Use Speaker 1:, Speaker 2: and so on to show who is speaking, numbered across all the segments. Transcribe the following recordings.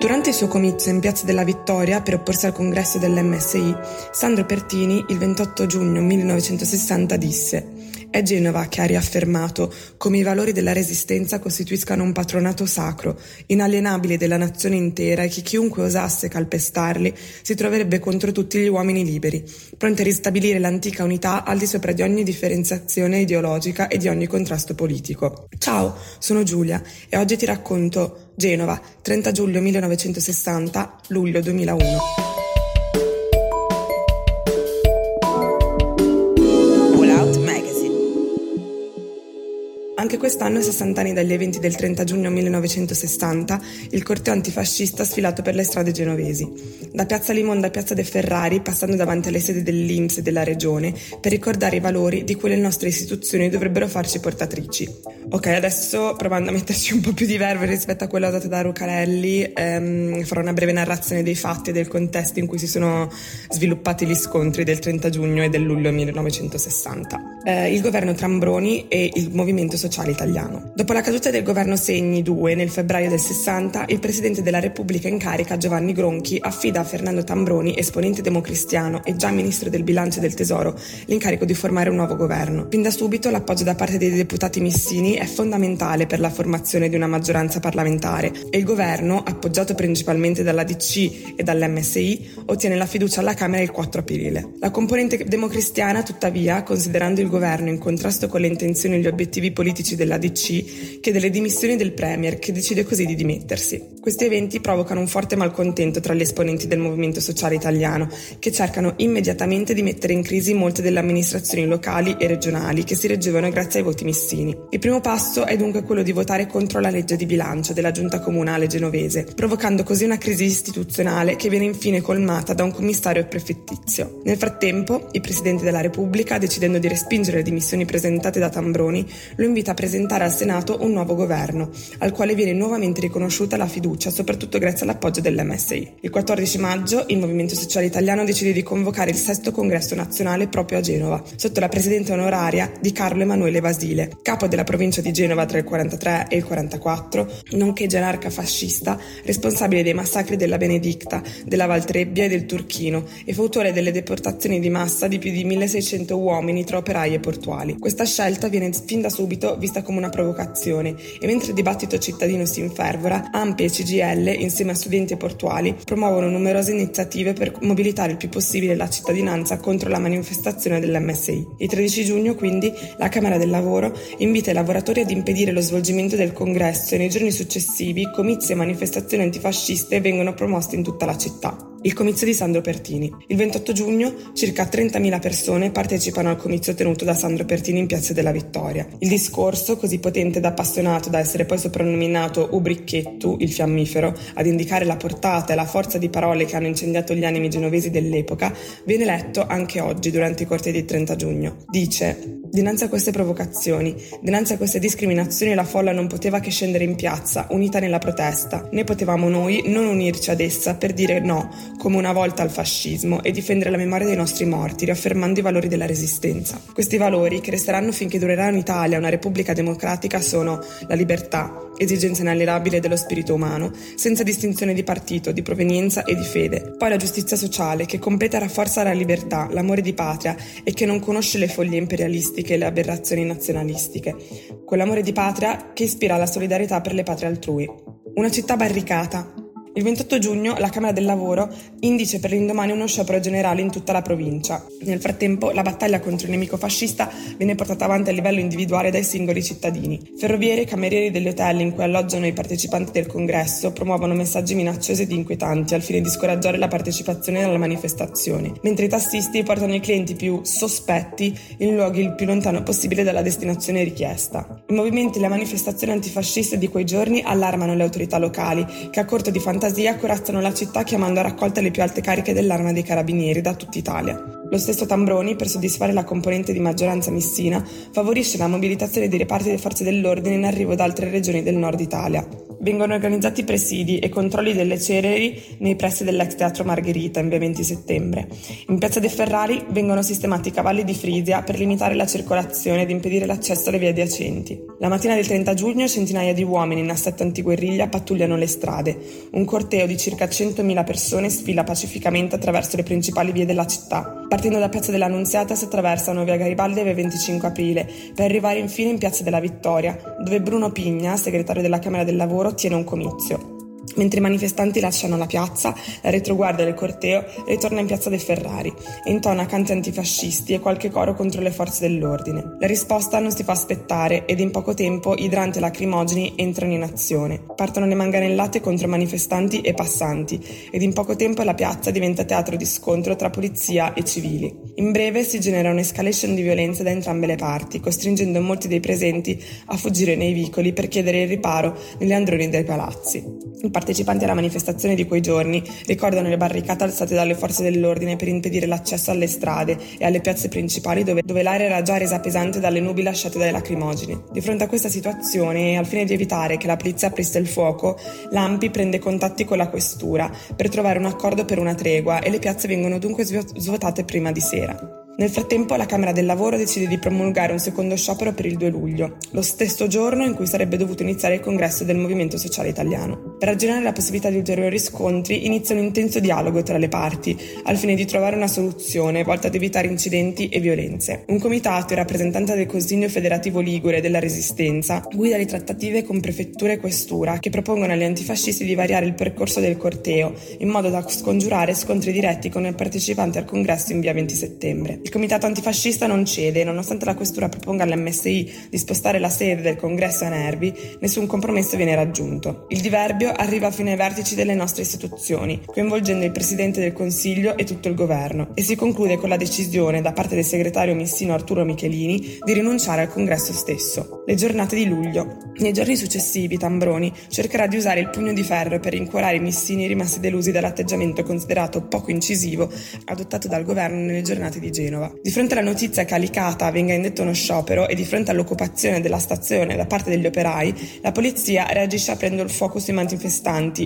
Speaker 1: Durante il suo comizio in Piazza della Vittoria per opporsi al congresso dell'MSI, Sandro Pertini, il 28 giugno 1960, disse è Genova che ha riaffermato come i valori della resistenza costituiscano un patronato sacro, inalienabile della nazione intera e che chiunque osasse calpestarli si troverebbe contro tutti gli uomini liberi, pronti a ristabilire l'antica unità al di sopra di ogni differenziazione ideologica e di ogni contrasto politico. Ciao, sono Giulia e oggi ti racconto Genova, 30 giugno 1960, luglio 2001. Anche quest'anno, a 60 anni dagli eventi del 30 giugno 1960, il corteo antifascista ha sfilato per le strade genovesi. Da Piazza Limonda a Piazza De Ferrari, passando davanti alle sedi dell'Inps e della Regione, per ricordare i valori di cui le nostre istituzioni dovrebbero farci portatrici. Ok, adesso provando a metterci un po' più di verve rispetto a quello usato da Rucarelli, ehm, farò una breve narrazione dei fatti e del contesto in cui si sono sviluppati gli scontri del 30 giugno e del luglio 1960. Eh, il governo Trambroni e il movimento sociale sociale italiano. Dopo la caduta del governo Segni 2 nel febbraio del 60, il presidente della Repubblica in carica Giovanni Gronchi affida a Fernando Tambroni, esponente democristiano e già ministro del bilancio e del tesoro, l'incarico di formare un nuovo governo. Fin da subito l'appoggio da parte dei deputati missini è fondamentale per la formazione di una maggioranza parlamentare e il governo, appoggiato principalmente dalla DC e dall'MSI, ottiene la fiducia alla Camera il 4 aprile. La componente democristiana, tuttavia, considerando il governo in contrasto con le intenzioni e gli obiettivi politici politici della DC chiede le dimissioni del Premier, che decide così di dimettersi. Questi eventi provocano un forte malcontento tra gli esponenti del movimento sociale italiano, che cercano immediatamente di mettere in crisi molte delle amministrazioni locali e regionali che si reggevano grazie ai voti missini. Il primo passo è dunque quello di votare contro la legge di bilancio della giunta comunale genovese, provocando così una crisi istituzionale che viene infine colmata da un commissario prefettizio. Nel frattempo, il Presidente della Repubblica, decidendo di respingere le dimissioni presentate da Tambroni, lo invita a presentare al Senato un nuovo governo, al quale viene nuovamente riconosciuta la fiducia, soprattutto grazie all'appoggio dell'MSI. Il 14 maggio il Movimento Sociale Italiano decide di convocare il sesto congresso nazionale proprio a Genova, sotto la presidenza onoraria di Carlo Emanuele Basile, capo della provincia di Genova tra il 43 e il 44, nonché gerarca fascista, responsabile dei massacri della Benedicta, della Valtrebbia e del Turchino e fautore delle deportazioni di massa di più di 1600 uomini tra operai e portuali. Questa scelta viene fin da subito vista come una provocazione e mentre il dibattito cittadino si infervora, AMPI e CGL, insieme a studenti e portuali, promuovono numerose iniziative per mobilitare il più possibile la cittadinanza contro la manifestazione dell'MSI. Il 13 giugno, quindi, la Camera del Lavoro invita i lavoratori ad impedire lo svolgimento del congresso e nei giorni successivi comizi e manifestazioni antifasciste vengono promosse in tutta la città il comizio di Sandro Pertini. Il 28 giugno circa 30.000 persone partecipano al comizio tenuto da Sandro Pertini in Piazza della Vittoria. Il discorso, così potente ed appassionato da essere poi soprannominato Ubricchettu, il fiammifero, ad indicare la portata e la forza di parole che hanno incendiato gli animi genovesi dell'epoca, viene letto anche oggi durante i cortei del 30 giugno. Dice Dinanzi a queste provocazioni, dinanzi a queste discriminazioni la folla non poteva che scendere in piazza, unita nella protesta, né potevamo noi non unirci ad essa per dire no, come una volta al fascismo, e difendere la memoria dei nostri morti, riaffermando i valori della resistenza. Questi valori, che resteranno finché durerà in Italia una repubblica democratica, sono la libertà, esigenza inalienabile dello spirito umano, senza distinzione di partito, di provenienza e di fede. Poi la giustizia sociale, che completa e rafforza la libertà, l'amore di patria e che non conosce le foglie imperialistiche e le aberrazioni nazionalistiche, quell'amore di patria che ispira la solidarietà per le patrie altrui. Una città barricata, il 28 giugno la Camera del Lavoro indice per l'indomani uno sciopero generale in tutta la provincia. Nel frattempo la battaglia contro il nemico fascista viene portata avanti a livello individuale dai singoli cittadini. Ferrovieri e camerieri degli hotel in cui alloggiano i partecipanti del congresso promuovono messaggi minacciosi ed inquietanti al fine di scoraggiare la partecipazione alla manifestazione, mentre i tassisti portano i clienti più sospetti in luoghi il più lontano possibile dalla destinazione richiesta. I movimenti e le manifestazioni antifasciste di quei giorni allarmano le autorità locali che a corto di fantasia fantasia corazzano la città chiamando a raccolta le più alte cariche dell'arma dei carabinieri da tutta Italia. Lo stesso Tambroni, per soddisfare la componente di maggioranza missina, favorisce la mobilitazione dei reparti delle forze dell'ordine in arrivo da altre regioni del nord Italia. Vengono organizzati presidi e controlli delle celeri nei pressi dell'ex teatro Margherita in via 20 settembre. In piazza De Ferrari vengono sistemati cavalli di Frisia per limitare la circolazione ed impedire l'accesso alle vie adiacenti. La mattina del 30 giugno centinaia di uomini in assetto antiguerriglia pattugliano le strade. Un corteo di circa 100.000 persone sfila pacificamente attraverso le principali vie della città. Partendo da Piazza dell'Annunziata si attraversano via Garibaldi e via 25 aprile per arrivare infine in Piazza della Vittoria, dove Bruno Pigna, segretario della Camera del Lavoro, tiene un comizio. Mentre i manifestanti lasciano la piazza, la retroguardia del corteo ritorna in piazza dei Ferrari e intona canti antifascisti e qualche coro contro le forze dell'ordine. La risposta non si fa aspettare ed in poco tempo idranti e lacrimogeni entrano in azione. Partono le manganellate contro manifestanti e passanti ed in poco tempo la piazza diventa teatro di scontro tra polizia e civili. In breve si genera un'escalation di violenza da entrambe le parti, costringendo molti dei presenti a fuggire nei vicoli per chiedere il riparo negli androni dei palazzi. Il partecipanti alla manifestazione di quei giorni ricordano le barricate alzate dalle forze dell'ordine per impedire l'accesso alle strade e alle piazze principali dove, dove l'aria era già resa pesante dalle nubi lasciate dai lacrimogeni. Di fronte a questa situazione al fine di evitare che la polizia aprisse il fuoco, l'AMPI prende contatti con la questura per trovare un accordo per una tregua e le piazze vengono dunque svuotate prima di sera. Nel frattempo la Camera del Lavoro decide di promulgare un secondo sciopero per il 2 luglio, lo stesso giorno in cui sarebbe dovuto iniziare il congresso del Movimento Sociale Italiano. Per ragionare la possibilità di ulteriori scontri inizia un intenso dialogo tra le parti, al fine di trovare una soluzione volta ad evitare incidenti e violenze. Un comitato e rappresentante del Consiglio Federativo Ligure della Resistenza guida le trattative con prefettura e questura che propongono agli antifascisti di variare il percorso del corteo in modo da scongiurare scontri diretti con i partecipanti al congresso in via 20 settembre. Il comitato antifascista non cede, nonostante la questura proponga all'MSI di spostare la sede del congresso a Nervi, nessun compromesso viene raggiunto. Il diverbio arriva fino ai vertici delle nostre istituzioni, coinvolgendo il Presidente del Consiglio e tutto il governo, e si conclude con la decisione da parte del segretario missino Arturo Michelini di rinunciare al congresso stesso. Le giornate di luglio. Nei giorni successivi Tambroni cercherà di usare il pugno di ferro per rincuorare i missini rimasti delusi dall'atteggiamento considerato poco incisivo adottato dal governo nelle giornate di Genova. Di fronte alla notizia che a Licata venga indetto uno sciopero e di fronte all'occupazione della stazione da parte degli operai, la polizia reagisce aprendo il fuoco sui manifestanti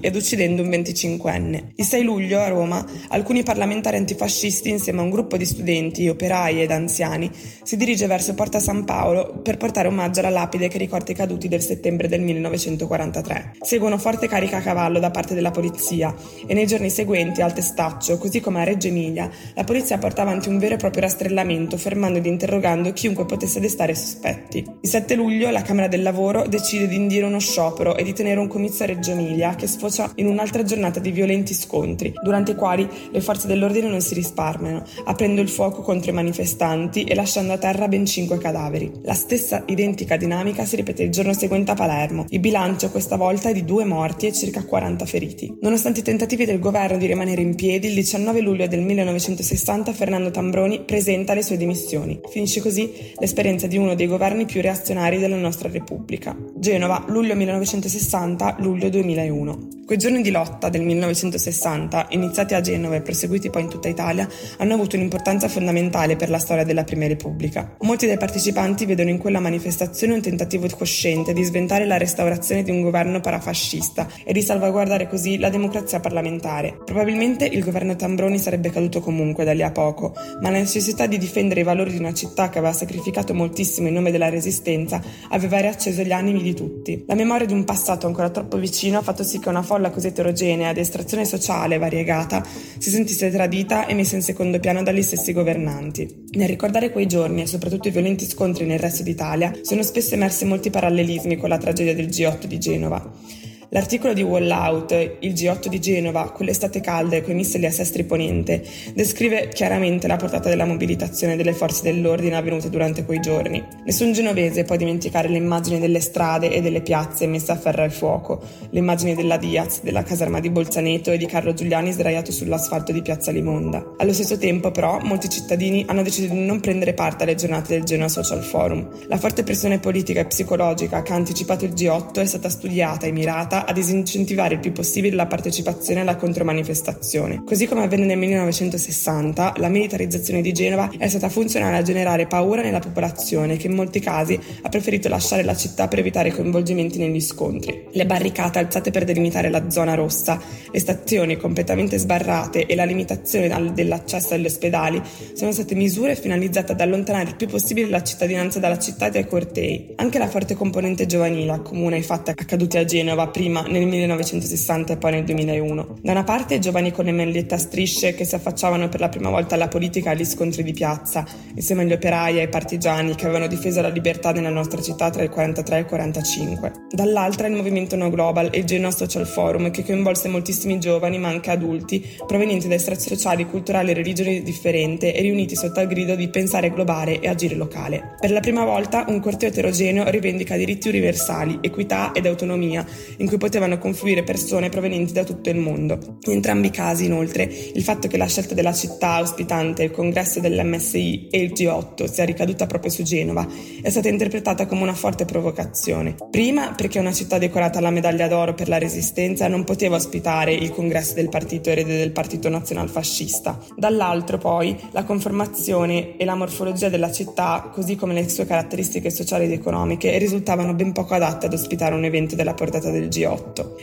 Speaker 1: ed uccidendo un 25enne. Il 6 luglio a Roma alcuni parlamentari antifascisti insieme a un gruppo di studenti, operai ed anziani si dirige verso Porta San Paolo per portare omaggio alla lapide che ricorda i caduti del settembre del 1943. Seguono forte carica a cavallo da parte della polizia e nei giorni seguenti al Testaccio, così come a Reggio Emilia, la polizia porta avanti un vero e proprio rastrellamento, fermando ed interrogando chiunque potesse destare sospetti. Il 7 luglio la Camera del Lavoro decide di indire uno sciopero e di tenere un comizio a Reggio Emilia che sfocia in un'altra giornata di violenti scontri, durante i quali le forze dell'ordine non si risparmiano, aprendo il fuoco contro i manifestanti e lasciando a terra ben cinque cadaveri. La stessa identica dinamica si ripete il giorno seguente a Palermo. Il bilancio questa volta è di due morti e circa 40 feriti. Nonostante i tentativi del governo di rimanere in piedi, il 19 luglio del 1960 Fernando Tambroni presenta le sue dimissioni. Finisce così l'esperienza di uno dei governi più reazionari della nostra Repubblica. Genova, luglio 1960, luglio 2001. Quei giorni di lotta del 1960, iniziati a Genova e proseguiti poi in tutta Italia, hanno avuto un'importanza fondamentale per la storia della Prima Repubblica. Molti dei partecipanti vedono in quella manifestazione un tentativo cosciente di sventare la restaurazione di un governo parafascista e di salvaguardare così la democrazia parlamentare. Probabilmente il governo Tambroni sarebbe caduto comunque da lì a poco, ma la necessità di difendere i valori di una città che aveva sacrificato moltissimo in nome della resistenza aveva riacceso gli animi di tutti. La memoria di un passato ancora troppo vicino ha fatto sì che una folla così eterogenea ed estrazione sociale variegata si sentisse tradita e messa in secondo piano dagli stessi governanti. Nel ricordare quei giorni e soprattutto i violenti scontri nel resto d'Italia sono spesso emersi molti parallelismi con la tragedia del G8 di Genova. L'articolo di Wallout, il G8 di Genova, quell'estate calda e coi missili a Sestri Ponente, descrive chiaramente la portata della mobilitazione delle forze dell'ordine avvenute durante quei giorni. Nessun genovese può dimenticare le immagini delle strade e delle piazze messe a ferro al fuoco, le immagini della Diaz, della caserma di Bolzaneto e di Carlo Giuliani sdraiato sull'asfalto di Piazza Limonda. Allo stesso tempo, però, molti cittadini hanno deciso di non prendere parte alle giornate del Genoa Social Forum. La forte pressione politica e psicologica che ha anticipato il G8 è stata studiata e mirata a disincentivare il più possibile la partecipazione alla contromanifestazione. Così come avvenne nel 1960, la militarizzazione di Genova è stata funzionale a generare paura nella popolazione che in molti casi ha preferito lasciare la città per evitare coinvolgimenti negli scontri. Le barricate alzate per delimitare la zona rossa, le stazioni completamente sbarrate e la limitazione dell'accesso agli ospedali sono state misure finalizzate ad allontanare il più possibile la cittadinanza dalla città e dai cortei. Anche la forte componente giovanile accomuna i fatti accaduti a Genova prima nel 1960 e poi nel 2001. Da una parte giovani con le magliette a strisce che si affacciavano per la prima volta alla politica e agli scontri di piazza, insieme agli operai e ai partigiani che avevano difeso la libertà nella nostra città tra il 43 e il 45. Dall'altra il movimento No Global e il Genoa Social Forum che coinvolse moltissimi giovani ma anche adulti provenienti da strati sociali, culturali e religioni differenti e riuniti sotto il grido di pensare globale e agire locale. Per la prima volta un corteo eterogeneo rivendica diritti universali, equità ed autonomia, in cui potevano confluire persone provenienti da tutto il mondo. In entrambi i casi, inoltre, il fatto che la scelta della città ospitante il congresso dell'MSI e il G8 sia ricaduta proprio su Genova è stata interpretata come una forte provocazione. Prima perché una città decorata alla medaglia d'oro per la resistenza non poteva ospitare il congresso del partito erede del partito nazionalfascista. Dall'altro poi la conformazione e la morfologia della città, così come le sue caratteristiche sociali ed economiche, risultavano ben poco adatte ad ospitare un evento della portata del G8.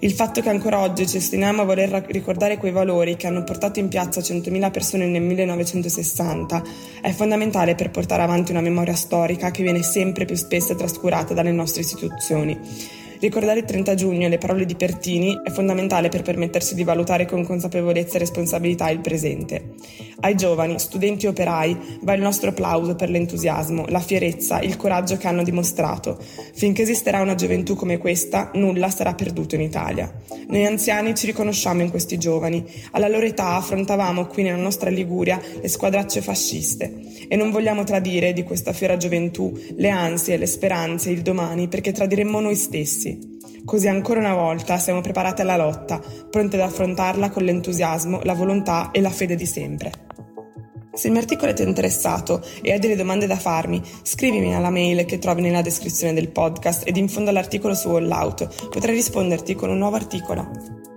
Speaker 1: Il fatto che ancora oggi ci ostiniamo a voler ricordare quei valori che hanno portato in piazza 100.000 persone nel 1960 è fondamentale per portare avanti una memoria storica che viene sempre più spesso trascurata dalle nostre istituzioni. Ricordare il 30 giugno le parole di Pertini è fondamentale per permettersi di valutare con consapevolezza e responsabilità il presente. Ai giovani, studenti e operai, va il nostro applauso per l'entusiasmo, la fierezza, il coraggio che hanno dimostrato. Finché esisterà una gioventù come questa, nulla sarà perduto in Italia. Noi anziani ci riconosciamo in questi giovani. Alla loro età affrontavamo qui nella nostra Liguria le squadracce fasciste e non vogliamo tradire di questa fiera gioventù le ansie, le speranze, il domani, perché tradiremmo noi stessi. Così ancora una volta siamo preparate alla lotta, pronte ad affrontarla con l'entusiasmo, la volontà e la fede di sempre. Se il mio articolo ti è interessato e hai delle domande da farmi, scrivimi alla mail che trovi nella descrizione del podcast ed in fondo all'articolo su All Out. Potrei risponderti con un nuovo articolo.